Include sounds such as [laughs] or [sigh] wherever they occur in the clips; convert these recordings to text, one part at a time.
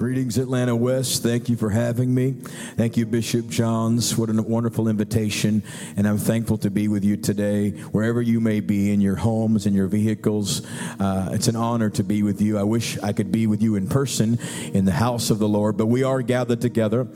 Greetings, Atlanta West. Thank you for having me. Thank you, Bishop Johns. What a wonderful invitation. And I'm thankful to be with you today, wherever you may be, in your homes, in your vehicles. Uh, it's an honor to be with you. I wish I could be with you in person in the house of the Lord, but we are gathered together,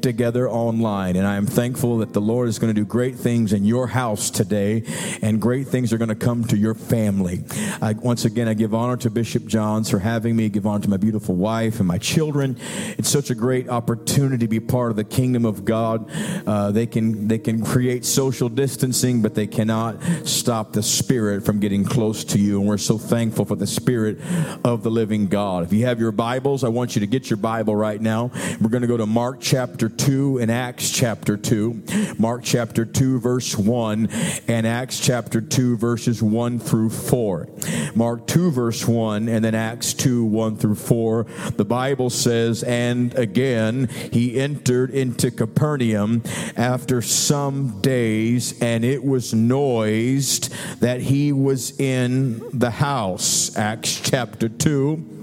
together online. And I am thankful that the Lord is going to do great things in your house today, and great things are going to come to your family. I, once again, I give honor to Bishop Johns for having me, give honor to my beautiful wife and my children. It's such a great opportunity to be part of the kingdom of God. Uh, they can they can create social distancing, but they cannot stop the Spirit from getting close to you. And we're so thankful for the Spirit of the living God. If you have your Bibles, I want you to get your Bible right now. We're going to go to Mark chapter two and Acts chapter two. Mark chapter two verse one and Acts chapter two verses one through four. Mark two verse one and then Acts two one through four. The Bible says, and again he entered into Capernaum after some days, and it was noised that he was in the house. Acts chapter 2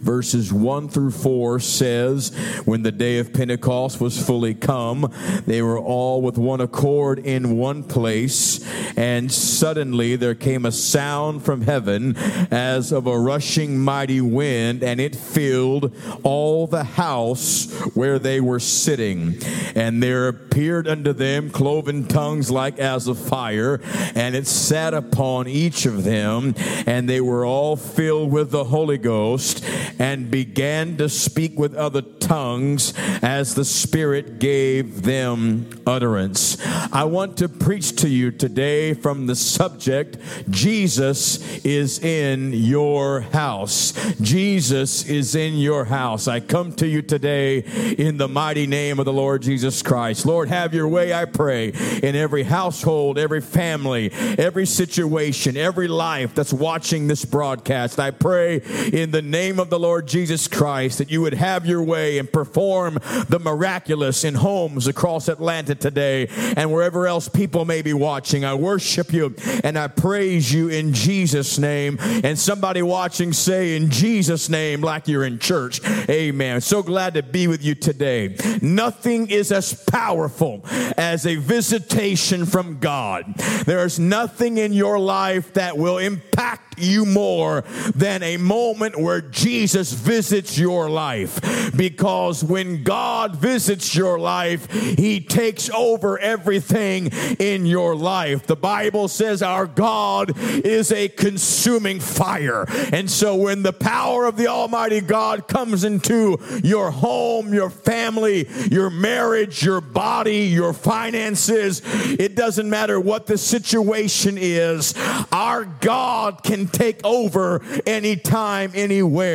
verses 1 through 4 says, When the day of Pentecost was fully come, they were all with one accord in one place, and suddenly there came a sound from heaven as of a rushing mighty wind, and it filled all the house where they were sitting. And there appeared unto them cloven tongues like as of fire, and it sat upon each of them, and they were all filled with the Holy Ghost and began to speak with other tongues as the Spirit gave them utterance. I want to preach to you today from the subject Jesus is in your house. Jesus is in your house. I come to you today in the mighty name of the Lord Jesus Christ. Lord, have your way, I pray, in every household, every family, every situation, every life that's watching this broadcast. I pray in the name of the Lord Jesus Christ that you would have your way and perform the miraculous in homes across Atlanta today and wherever else people may be watching. I worship you and I praise you in Jesus' name. And somebody watching say in Jesus' name, like you're in church. Amen. So glad to be with you today. Nothing is as powerful as a visitation from God. There's nothing in your life that will impact you more than a moment where Jesus visits your life. Because when God visits your life, He takes over everything in your life. The Bible says our God is a consuming fire. And so when the power of the Almighty God comes into your home, your family, your marriage, your body, your finances, it doesn't matter what the situation is, our God can take over anytime, anywhere.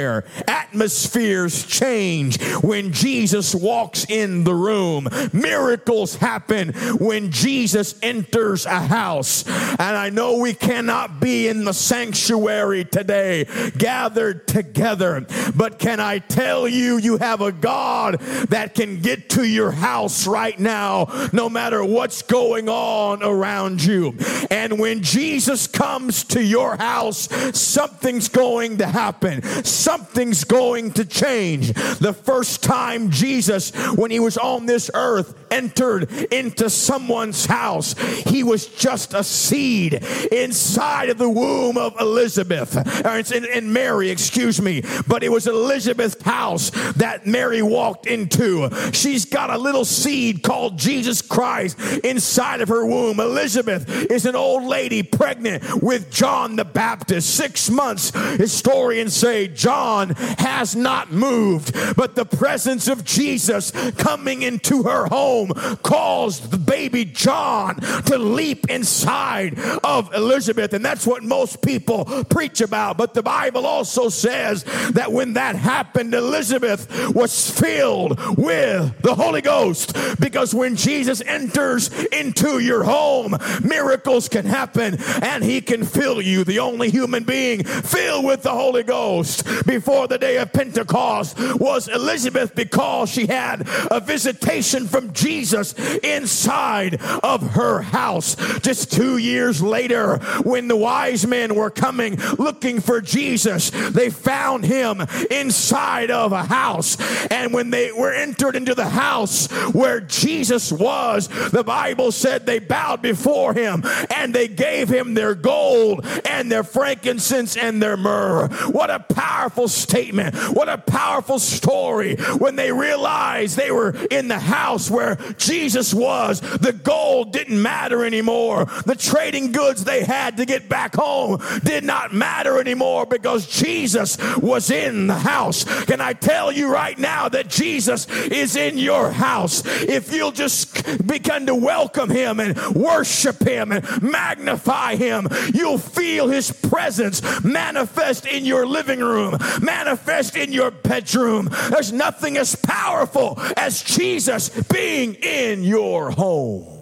Atmospheres change when Jesus walks in the room. Miracles happen when Jesus enters a house. And I know we cannot be in the sanctuary today, gathered together, but can I tell you, you have a God that can get to your house right now, no matter what's going on around you. And when Jesus comes to your house, something's going to happen. Something's going to change. The first time Jesus, when he was on this earth, entered into someone's house, he was just a seed inside of the womb of Elizabeth, or in, in Mary, excuse me. But it was Elizabeth's house that Mary walked into. She's got a little seed called Jesus Christ inside of her womb. Elizabeth is an old lady pregnant with John the Baptist, six months. Historians say John has not moved, but the presence of Jesus coming into her home caused the baby John to leap inside of Elizabeth. And that's what most people preach about. But the Bible also says that when that happened, Elizabeth was filled with the Holy Ghost. Because when Jesus enters into your home, miracles can happen and he can fill you. The only human being filled with the Holy Ghost before the day of Pentecost was Elizabeth because she had a visitation from Jesus inside of her house. Just two years later, when the wise men were coming looking for Jesus, they found him inside of a house. And when they were entered into the house where Jesus was, the Bible said they bowed before him and they gave him their gold and their frankincense and their myrrh. What a powerful statement. What a powerful story when they realized they were in the house where Jesus was. The gold didn't matter anymore. The trading goods they had to get back home did not matter anymore because Jesus was in the house. Can I tell you right now that Jesus is in your house? If you'll just begin to welcome him and worship him and magnify him, you'll feel his presence manifest in your living room, manifest in your bedroom. There's nothing as powerful as Jesus being in your home.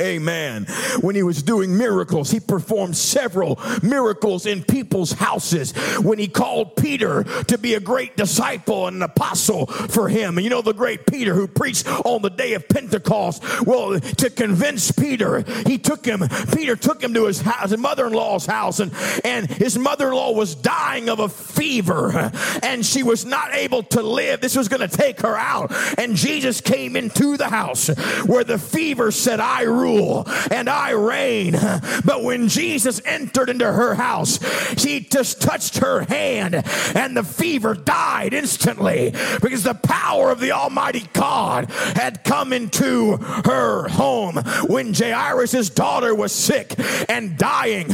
Amen. When he was doing miracles, he performed several miracles in people's houses. When he called Peter to be a great disciple and an apostle for him. And you know, the great Peter who preached on the day of Pentecost. Well, to convince Peter, he took him, Peter took him to his house, his mother in law's house, and, and his mother in law was dying of a fever and she was not able to live. This was going to take her out. And Jesus came into the house where the fever said, I rule and I reign. But when Jesus entered into her house, he just touched her hand and the fever died instantly because the power of the Almighty God had come into her home. When Jairus' daughter was sick and dying,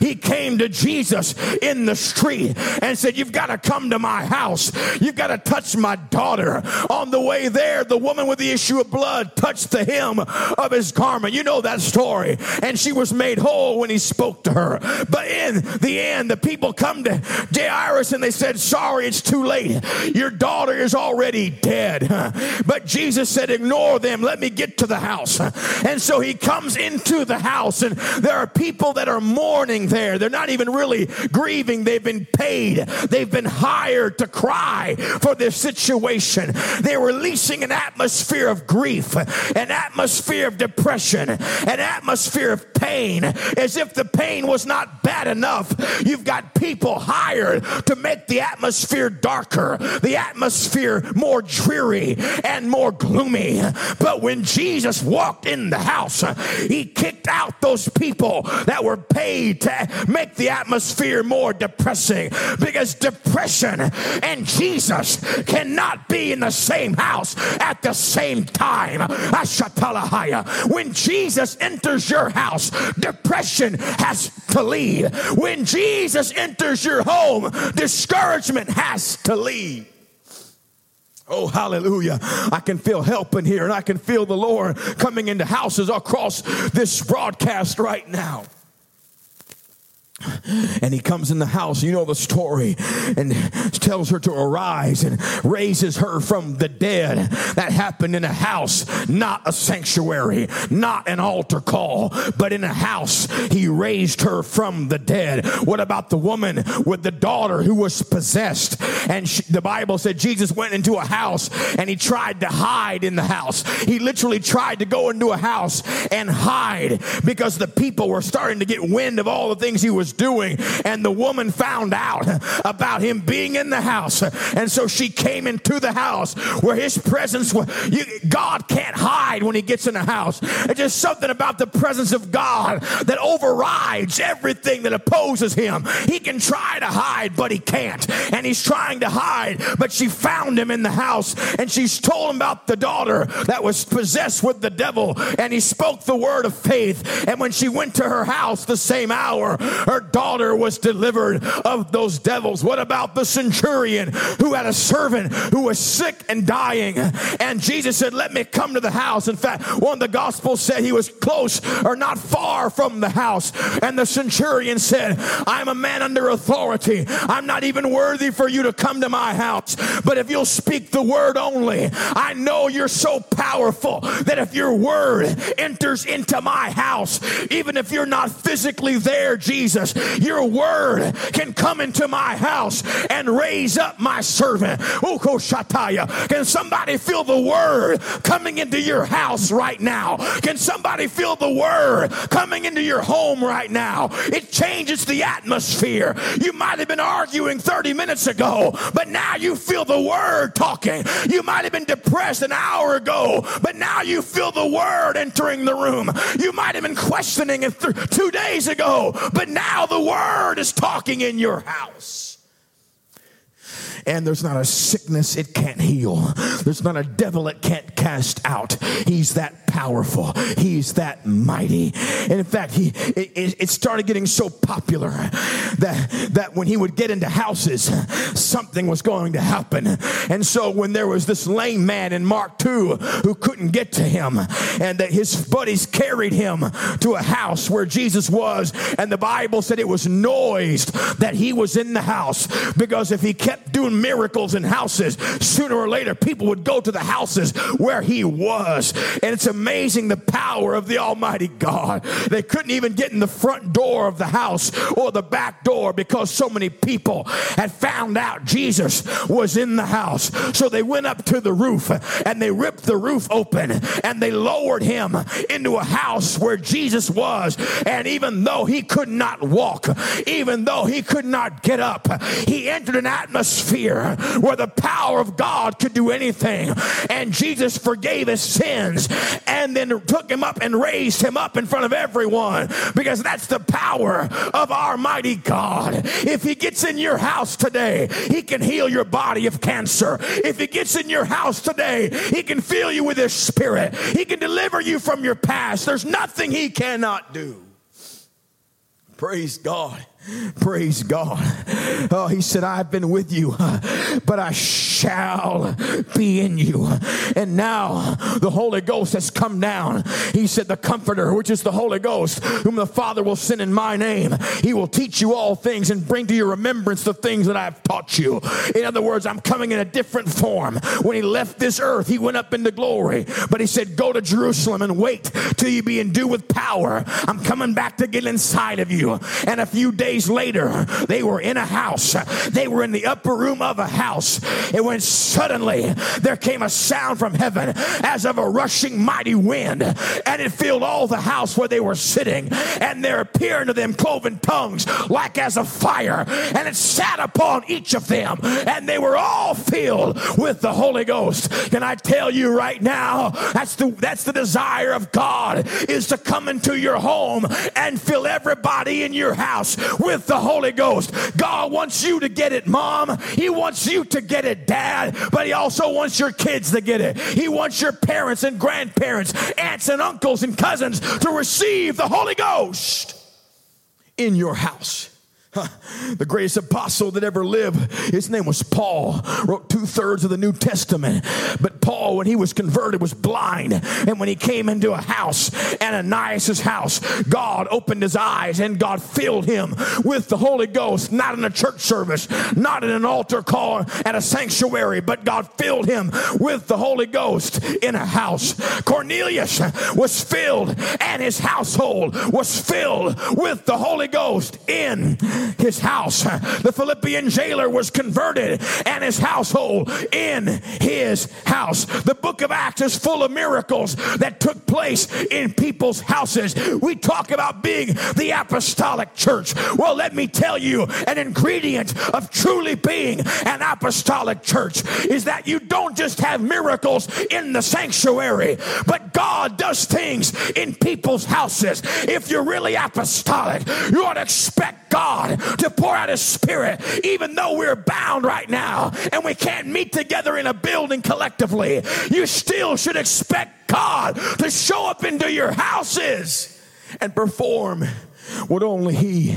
he came to Jesus in the street and said, You've got to come to my house. You've got to touch my daughter. On the way there, the woman with the issue of blood touched the hem of his garment. You know that story. And she was made whole when he spoke to her. But in the end, the people come to Jairus and they said, Sorry, it's too late. Your daughter is already dead. [laughs] But Jesus said, Ignore them. Let me get to the house. [laughs] And so he comes into the house, and there are people that are mourning there. They're not even really grieving, they've been paid, they've been hired to cry for this situation. They're releasing an atmosphere of grief, an atmosphere of depression, an atmosphere of pain, as if the pain was not bad enough. You've got people hired to make the atmosphere darker, the atmosphere more dreary and more gloomy. But when Jesus walked in the house, he kicked out those people that were paid to make the atmosphere more depressing because depression and Jesus cannot be in the same house at the same time. When Jesus enters your house, depression has to leave. When Jesus enters your home, discouragement has to leave. Oh, hallelujah. I can feel help in here and I can feel the Lord coming into houses across this broadcast right now. And he comes in the house, you know the story, and tells her to arise and raises her from the dead. That happened in a house, not a sanctuary, not an altar call, but in a house. He raised her from the dead. What about the woman with the daughter who was possessed? And she, the Bible said Jesus went into a house and he tried to hide in the house. He literally tried to go into a house and hide because the people were starting to get wind of all the things he was doing. And the woman found out about him being in the house. And so she came into the house where his presence was. You, God can't hide when he gets in the house. It's just something about the presence of God that overrides everything that opposes him. He can try to hide, but he can't. And he's trying to hide, but she found him in the house and she's told him about the daughter that was possessed with the devil. And he spoke the word of faith. And when she went to her house the same hour, her daughter was delivered of those devils. What about the centurion who had a servant who was sick and dying? And Jesus said, Let me come to the house. In fact, one of the gospels said he was close or not far from the house. And the centurion said, I'm a man under authority. I'm not even worthy for you to come to my house. But if you'll speak the word only, I know you're so powerful that if your word enters into my house, even if you're not physically there, Jesus, Jesus, your word can come into my house and raise up my servant. Oh, can somebody feel the word coming into your house right now? Can somebody feel the word coming into your home right now? It changes the atmosphere. You might have been arguing 30 minutes ago, but now you feel the word talking. You might have been depressed an hour ago, but now you feel the word entering the room. You might have been questioning it th- two days ago, but now the word is talking in your house and there's not a sickness it can't heal. There's not a devil it can't cast out. He's that powerful. He's that mighty. And in fact, he it, it started getting so popular that that when he would get into houses, something was going to happen. And so when there was this lame man in Mark 2 who couldn't get to him, and that his buddies carried him to a house where Jesus was, and the Bible said it was noised that he was in the house because if he kept doing miracles in houses, sooner or later people would go to the houses where he was. And it's amazing the power of the Almighty God. They couldn't even get in the front door of the house or the back door because so many people had found out Jesus was in the house. So they went up to the roof and they ripped the roof open and they lowered him into a house where Jesus was. And even though he could not walk, even though he could not get up, he entered an atmosphere where the power of God could do anything. And Jesus forgave his sins and then took him up and raised him up in front of everyone because that's the power of our mighty God. If he gets in your house today, he can heal your body of cancer. If he gets in your house today, he can fill you with his spirit. He can deliver you from your past. There's nothing he cannot do. Praise God. [laughs] Praise God. Oh, he said, I've been with you, [laughs] but I shall be in you. And now the Holy Ghost has come down. He said, The Comforter, which is the Holy Ghost, whom the Father will send in my name, he will teach you all things and bring to your remembrance the things that I've taught you. In other words, I'm coming in a different form. When he left this earth, he went up into glory, but he said, Go to Jerusalem and wait till you be endued with power. I'm coming back to get inside of you. And a few days days later, they were in a house. They were in the upper room of a house. And when suddenly there came a sound from heaven as of a rushing mighty wind, and it filled all the house where they were sitting. And there appeared to them cloven tongues like as of fire, and it sat upon each of them, and they were all filled with the Holy Ghost. Can I tell you right now? That's the that's the desire of God is to come into your home and fill everybody in your house with the Holy Ghost. God wants you to get it, mom. He wants you to get it, dad. But He also wants your kids to get it. He wants your parents and grandparents, aunts and uncles and cousins to receive the Holy Ghost in your house. [laughs] The greatest apostle that ever lived, his name was Paul, wrote two thirds of the New Testament. But Paul, when he was converted, was blind. And when he came into a house, Ananias' house, God opened his eyes and God filled him with the Holy Ghost, not in a church service, not in an altar call at a sanctuary, but God filled him with the Holy Ghost in a house. Cornelius was filled, and his household was filled with the Holy Ghost in his house. The Philippian jailer was converted and his household in his house. The book of Acts is full of miracles that took place in people's houses. We talk about being the apostolic church. Well, let me tell you an ingredient of truly being an apostolic church is that you don't just have miracles in the sanctuary, but God does things in people's houses. If you're really apostolic, you ought to expect God to pour out His Spirit, even though we're bound right now and we can't meet together in a building collectively. You still should expect God to show up into your houses and perform what only He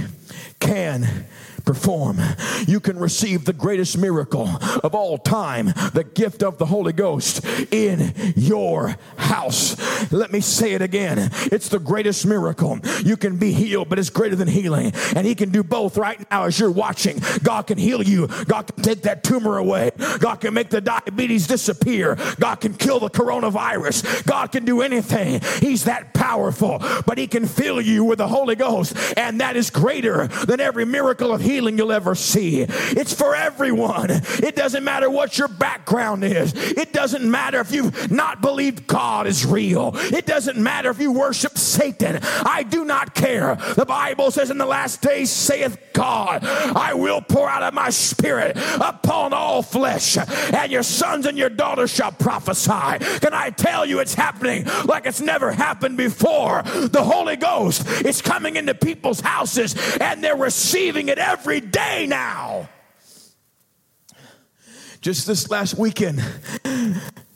can perform. You can receive the greatest miracle of all time, the gift of the Holy Ghost in your house. Let me say it again. It's the greatest miracle. You can be healed, but it's greater than healing. And He can do both right now as you're watching. God can heal you. God can take that tumor away. God can make the diabetes disappear. God can kill the coronavirus. God can do anything. He's that powerful. But He can fill you with the Holy Ghost. And that is greater than every miracle of healing you'll ever see. It's for everyone. It doesn't matter what your background is. It doesn't matter if you've not believed God is real. It doesn't matter if you worship Satan. I do not care. The Bible says in the last days, saith God, I will pour out of my spirit upon all flesh, and your sons and your daughters shall prophesy. Can I tell you it's happening like it's never happened before? The Holy Ghost is coming into people's houses and they're receiving it every day now. Just this last weekend,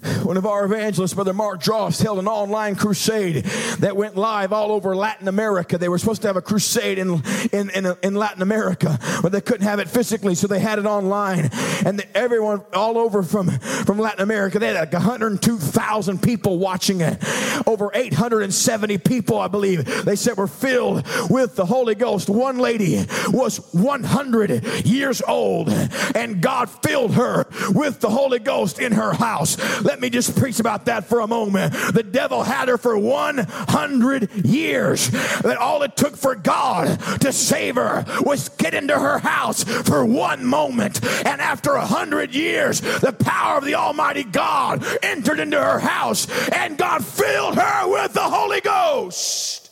[laughs] one of our evangelists, Brother Mark Dross, held an online crusade that went live all over Latin America. They were supposed to have a crusade in, in, in, in Latin America, but they couldn't have it physically, so they had it online. And the, everyone all over from, from Latin America, they had like 102,000 people watching it. Over 870 people, I believe, they said were filled with the Holy Ghost. One lady was 100 years old, and God filled her with the Holy Ghost in her house. Let me just preach about that for a moment. The devil had her for 100 years. That all it took for God to save her was get into her house for one moment. And after a hundred years, the power of the Almighty God entered into her house and God filled her with the Holy Ghost.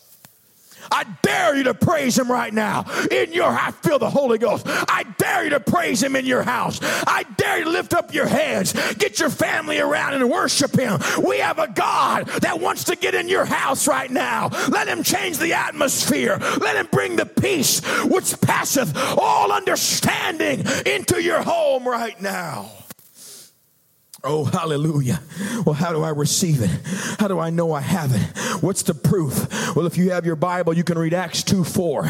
I dare you to praise him right now. In your I feel the Holy Ghost. I dare you to praise him in your house. I dare you to lift up your heads. Get your family around and worship him. We have a God that wants to get in your house right now. Let him change the atmosphere. Let him bring the peace which passeth all understanding into your home right now. Oh, hallelujah. Well, how do I receive it? How do I know I have it? What's the proof? Well, if you have your Bible, you can read Acts 2 4,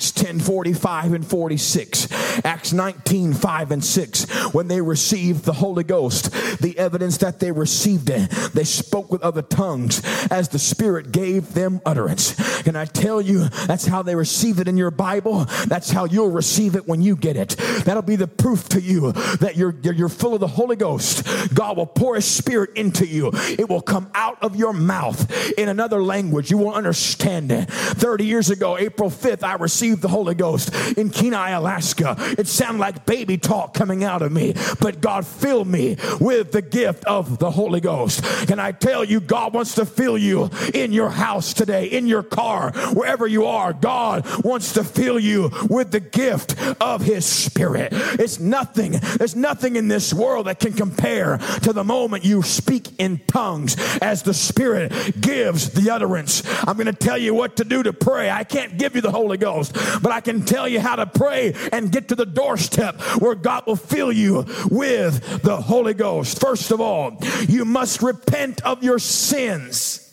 Acts 10 45 and 46, Acts 19 5 and 6. When they received the Holy Ghost, the evidence that they received it, they spoke with other tongues as the Spirit gave them utterance. Can I tell you, that's how they receive it in your Bible? That's how you'll receive it when you get it. That'll be the proof to you that you're, you're full of the Holy Ghost. God will pour His Spirit into you. It will come out of your mouth in another language. You will understand it. 30 years ago, April 5th, I received the Holy Ghost in Kenai, Alaska. It sounded like baby talk coming out of me, but God filled me with the gift of the Holy Ghost. Can I tell you, God wants to fill you in your house today, in your car, wherever you are. God wants to fill you with the gift of His Spirit. It's nothing, there's nothing in this world that can compare to the moment you speak in tongues as the Spirit gives the utterance. I'm going to tell you what to do to pray. I can't give you the Holy Ghost, but I can tell you how to pray and get to the doorstep where God will fill you with the Holy Ghost. First of all, you must repent of your sins.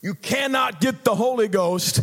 You cannot get the Holy Ghost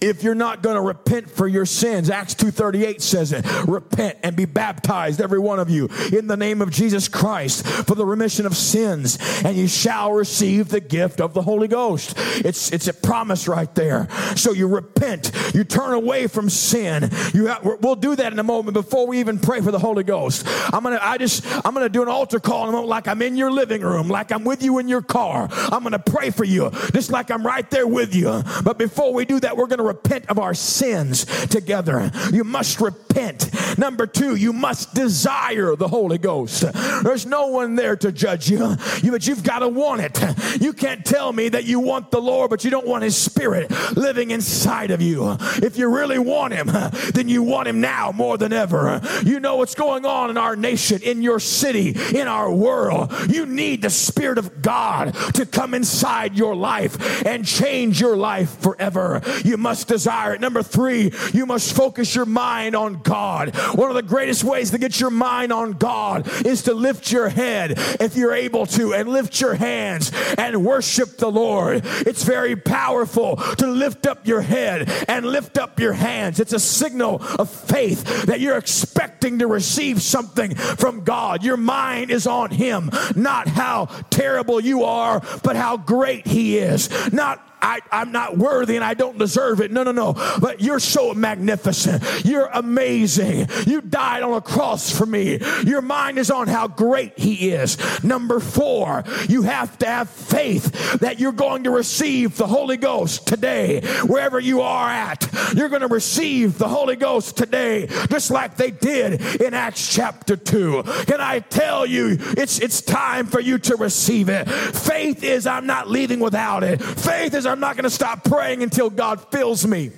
if you're not going to repent for your sins. Acts 2:38 says it. Repent and be baptized every one of you in the name of Jesus Christ for the remission of sins and you shall receive the gift of the Holy Ghost. It's it's a promise right there. So you repent, you turn away from sin. You have, we'll do that in a moment before we even pray for the Holy Ghost. I'm going to I just I'm going to do an altar call in a moment like I'm in your living room, like I'm with you in your car. I'm going to pray for you just like I'm right there with you. But before we do that, we're going to repent of our sins together. You must repent. Number two, you must desire the Holy Ghost. There's no one there to judge you, you but you've got to want it. You can't tell me that you want the Lord, but you don't want His Spirit living inside of you. If you really want Him, then you want Him now more than ever. You know what's going on in our nation, in your city, in our world. You need the Spirit of God to come inside your life and change your life forever. You must desire it. Number three, you must focus your mind on God. One of the greatest ways to get your mind on God is to lift your head if you're able to and lift your hands and worship the Lord. It's very powerful to lift up your head and lift up your hands. It's a signal of faith that you're expecting to receive something from God. Your mind is on Him, not how terrible you are, but how great He is. Not I, I'm not worthy and I don't deserve it. No, no, no. But you're so magnificent. You're amazing. You died on a cross for me. Your mind is on how great He is. Number four, you have to have faith that you're going to receive the Holy Ghost today, wherever you are at. You're going to receive the Holy Ghost today, just like they did in Acts chapter 2. Can I tell you, it's, it's time for you to receive it. Faith is, I'm not leaving without it. Faith is, I'm not going to stop praying until God fills me.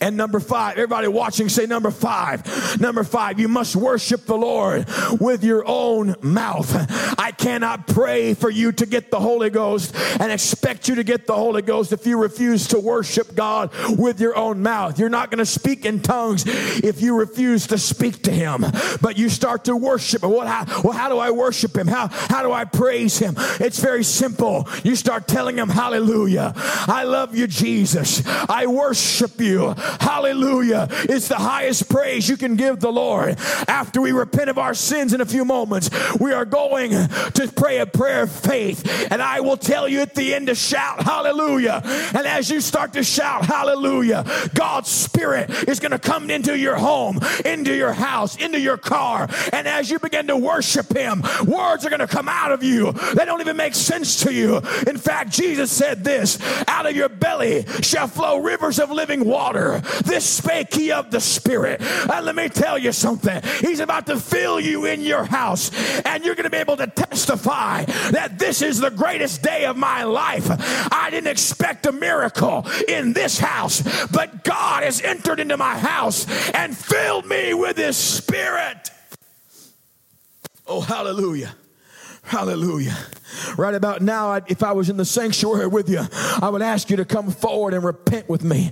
And number five, everybody watching say number five. Number five, you must worship the Lord with your own mouth. I cannot pray for you to get the Holy Ghost and expect you to get the Holy Ghost if you refuse to worship God with your own mouth. You're not going to speak in tongues if you refuse to speak to Him, but you start to worship. Well, how, well, how do I worship Him? How, how do I praise Him? It's very simple. You start telling Him, Hallelujah. I love you, Jesus. I worship you. Hallelujah. It's the highest praise you can give the Lord. After we repent of our sins in a few moments, we are going to pray a prayer of faith. And I will tell you at the end to shout hallelujah. And as you start to shout hallelujah, God's Spirit is going to come into your home, into your house, into your car. And as you begin to worship Him, words are going to come out of you. They don't even make sense to you. In fact, Jesus said this out of your belly shall flow rivers of living water water. This spake he of the Spirit. And let me tell you something. He's about to fill you in your house, and you're going to be able to testify that this is the greatest day of my life. I didn't expect a miracle in this house, but God has entered into my house and filled me with his Spirit. Oh, hallelujah. Hallelujah. Right about now, if I was in the sanctuary with you, I would ask you to come forward and repent with me.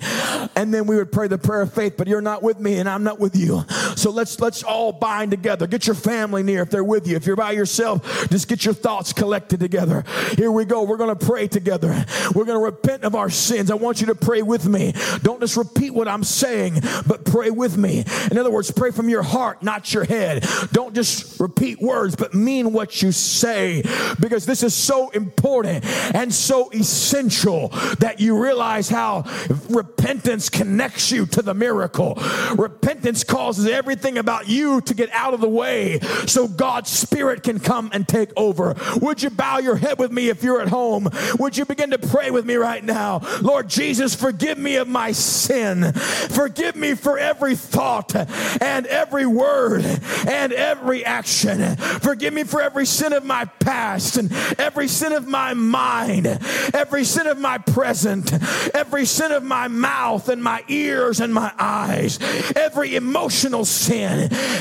And then we would pray the prayer of faith, but you're not with me and I'm not with you. So let's let's all bind together. Get your family near if they're with you. If you're by yourself, just get your thoughts collected together. Here we go. We're going to pray together. We're going to repent of our sins. I want you to pray with me. Don't just repeat what I'm saying, but pray with me. In other words, pray from your heart, not your head. Don't just repeat words, but mean what you say because this is so important and so essential that you realize how repentance connects you to the miracle. Repentance causes everything about you to get out of the way so God's Spirit can come and take over. Would you bow your head with me if you're at home? Would you begin to pray with me right now? Lord Jesus, forgive me of my sin. Forgive me for every thought and every word and every action. Forgive me for every sin of my past and every sin of my mind, every sin of my present, every sin of my mouth and my ears and my eyes, every emotional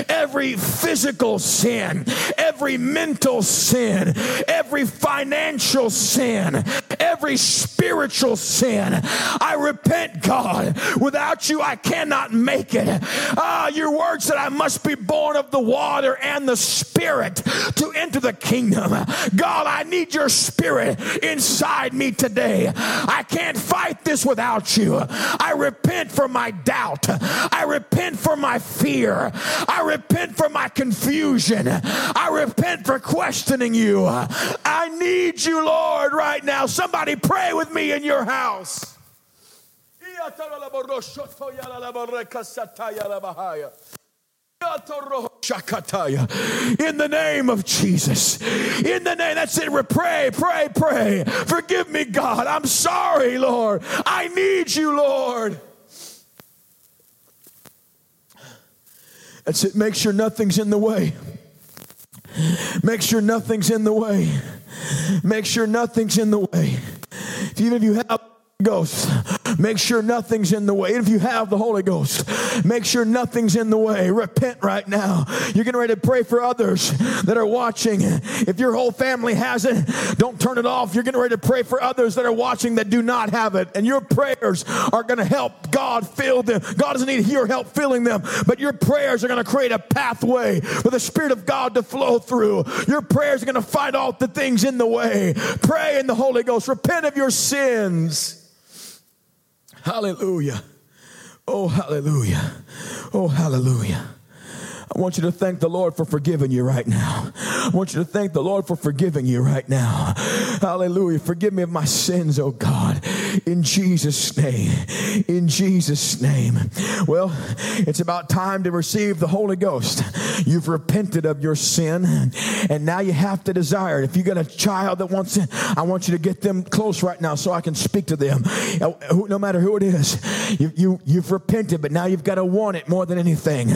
every physical sin, every mental sin, every financial sin, every spiritual sin. I repent, God. Without you, I cannot make it. Ah, your word said I must be born of the water and the spirit to enter the kingdom. God, I need your spirit inside me today. I can't fight this without you. I repent for my doubt. I repent for my fear. I repent for my confusion. I repent for questioning you. I need you, Lord, right now. Somebody pray with me in your house. In the name of Jesus. In the name, that's it. Pray, pray, pray. Forgive me, God. I'm sorry, Lord. I need you, Lord. That's it. Make sure nothing's in the way. Make sure nothing's in the way. Make sure nothing's in the way. If Even if you have ghosts, Make sure nothing's in the way. If you have the Holy Ghost, make sure nothing's in the way. Repent right now. You're getting ready to pray for others that are watching. If your whole family has it, don't turn it off. You're getting ready to pray for others that are watching that do not have it. And your prayers are going to help God fill them. God doesn't need your help filling them, but your prayers are going to create a pathway for the Spirit of God to flow through. Your prayers are going to fight off the things in the way. Pray in the Holy Ghost. Repent of your sins. Hallelujah. Oh, hallelujah. Oh, hallelujah. I want you to thank the Lord for forgiving you right now. I want you to thank the Lord for forgiving you right now. Hallelujah. Forgive me of my sins, oh God, in Jesus' name. In Jesus' name. Well, it's about time to receive the Holy Ghost. You've repented of your sin, and now you have to desire it. If you got a child that wants it, I want you to get them close right now so I can speak to them. No matter who it is, you, you, you've repented, but now you've got to want it more than anything.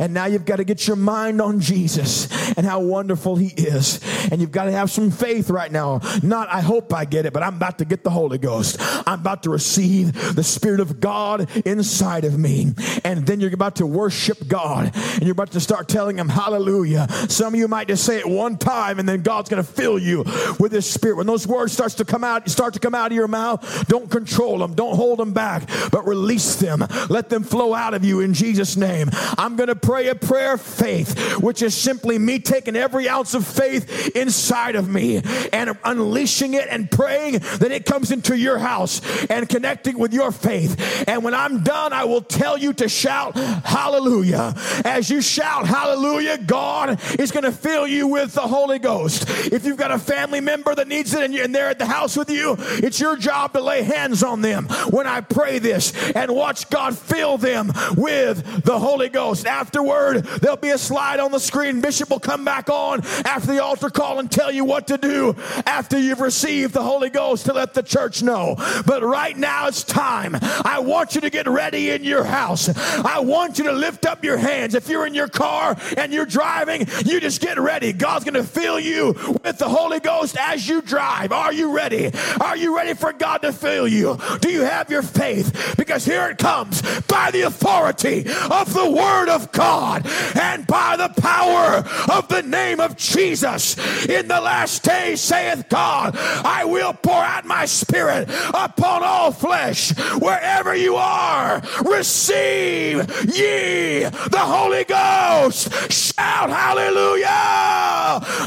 And now you've got to get your mind on Jesus and how wonderful He is. And you've got to have some faith right now. Not, I hope I get it, but I'm about to get the Holy Ghost. I'm about to receive the Spirit of God inside of me. And then you're about to worship God and you're about to start telling Him, Hallelujah. Some of you might just say it one time and then God's going to fill you with His Spirit. When those words starts to come out, start to come out of your mouth, don't control them, don't hold them back, but release them. Let them flow out of you in Jesus' name. I'm going to pray a prayer of faith, which is simply me taking every ounce of faith inside of me and unleashing it and praying that it comes into your house and connecting with your faith. And when I'm done, I will tell you to shout hallelujah. As you shout hallelujah, God is going to fill you with the Holy Ghost. If you've got a family member that needs it and they're at the house with you, it's your job to lay hands on them when I pray this and watch God fill them with the Holy Ghost. Afterward, there'll be a slide on the screen. Bishop will come back on after the altar call and tell you what to do after you've received the Holy Ghost to let the church know. But right now it's time. I want you to get ready in your house. I want you to lift up your hands. If you're in your car and you're driving, you just get ready. God's going to fill you with the Holy Ghost as you drive. Are you ready? Are you ready for God to fill you? Do you have your faith? Because here it comes by the authority of the Word of God and by the power of the name of Jesus. In the last days, saith God, I will pour out my spirit upon all flesh. Wherever you are, receive ye the Holy Ghost. Shout hallelujah!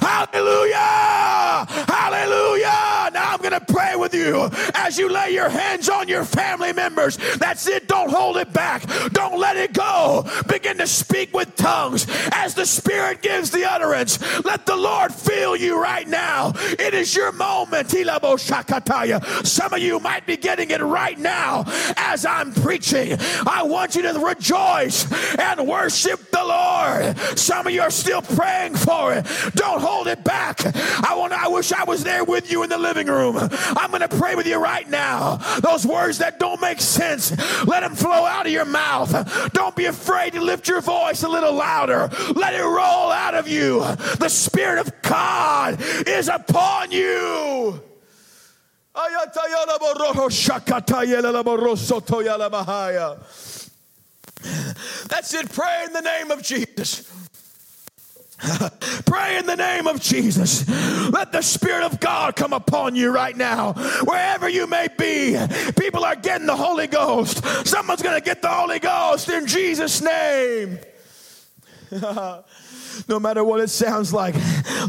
Hallelujah! Hallelujah! Now I'm going to pray with you as you lay your hands on your family members. That's it. Don't hold it back. Don't let it go. Begin to speak with tongues as the Spirit gives the utterance. Let the Lord fill you right now. It is your moment. Some of you might be getting it right now as I'm preaching. I want you to rejoice and worship the Lord. Some of you are still praying for it. Don't hold it back. I want I wish I was there with you in the living room. I'm going to pray with you right now. Those words that don't make sense, let them flow out of your mouth. Don't be afraid to lift your voice a little louder. Let it roll out of you. The Spirit of God is upon you. That's it. Pray in the name of Jesus. [laughs] Pray in the name of Jesus. Let the Spirit of God come upon you right now. Wherever you may be, people are getting the Holy Ghost. Someone's going to get the Holy Ghost in Jesus' name. [laughs] no matter what it sounds like.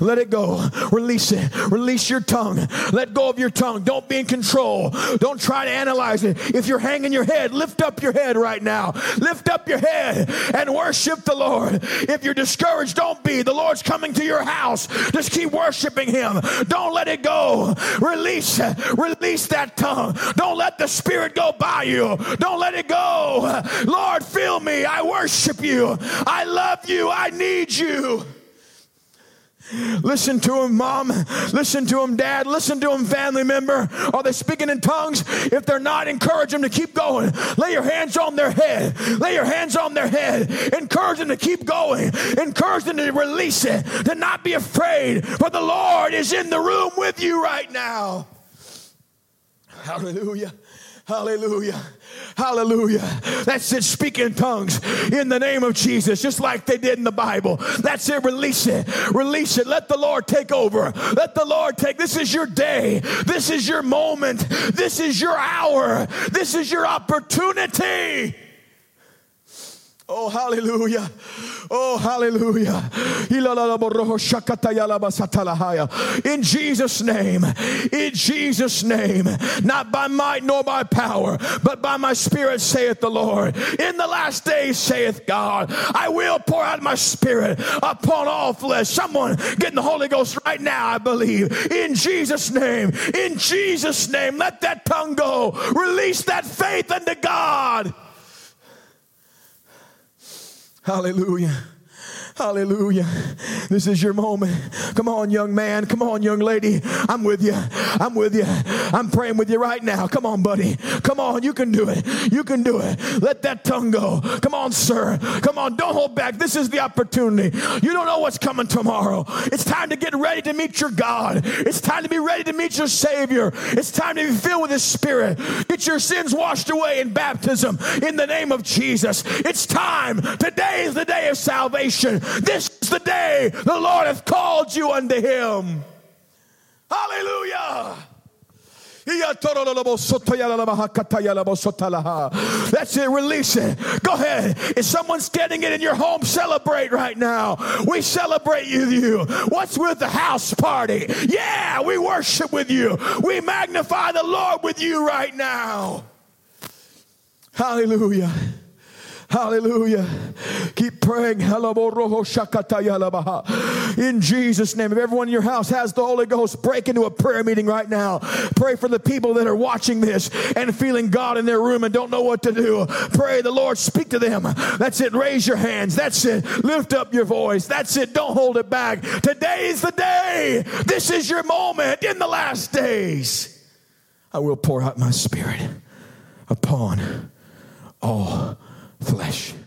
Let it go. Release it. Release your tongue. Let go of your tongue. Don't be in control. Don't try to analyze it. If you're hanging your head, lift up your head right now. Lift up your head and worship the Lord. If you're discouraged, don't be. The Lord's coming to your house. Just keep worshiping Him. Don't let it go. Release. it. Release that tongue. Don't let the Spirit go by you. Don't let it go. Lord, fill me. I worship you. I love you. I need you. Listen to him, mom. Listen to him, dad. Listen to him, family member. Are they speaking in tongues? If they're not, encourage them to keep going. Lay your hands on their head. Lay your hands on their head. Encourage them to keep going. Encourage them to release it, to not be afraid, for the Lord is in the room with you right now. Hallelujah. Hallelujah. Hallelujah. That's it. Speak in tongues in the name of Jesus, just like they did in the Bible. That's it. Release it. Release it. Let the Lord take over. Let the Lord take. This is your day. This is your moment. This is your hour. This is your opportunity. Oh, hallelujah. Oh, hallelujah. In Jesus' name, in Jesus' name, not by might nor by power, but by my spirit, saith the Lord. In the last days, saith God, I will pour out my spirit upon all flesh. Someone getting the Holy Ghost right now, I believe. In Jesus' name, in Jesus' name, let that tongue go. Release that faith unto God. Hallelujah. Hallelujah. This is your moment. Come on, young man. Come on, young lady. I'm with you. I'm with you. I'm praying with you right now. Come on, buddy. Come on. You can do it. You can do it. Let that tongue go. Come on, sir. Come on. Don't hold back. This is the opportunity. You don't know what's coming tomorrow. It's time to get ready to meet your God. It's time to be ready to meet your Savior. It's time to be filled with His Spirit. Get your sins washed away in baptism in the name of Jesus. It's time. Today is the day of salvation. This is the day the Lord hath called you unto him. Hallelujah. That's it, release it. Go ahead. If someone's getting it in your home, celebrate right now. We celebrate with you. What's with the house party? Yeah, we worship with you. We magnify the Lord with you right now. Hallelujah. Hallelujah. Keep praying. In Jesus' name. If everyone in your house has the Holy Ghost, break into a prayer meeting right now. Pray for the people that are watching this and feeling God in their room and don't know what to do. Pray the Lord speak to them. That's it. Raise your hands. That's it. Lift up your voice. That's it. Don't hold it back. Today is the day. This is your moment in the last days. I will pour out my spirit upon all flesh.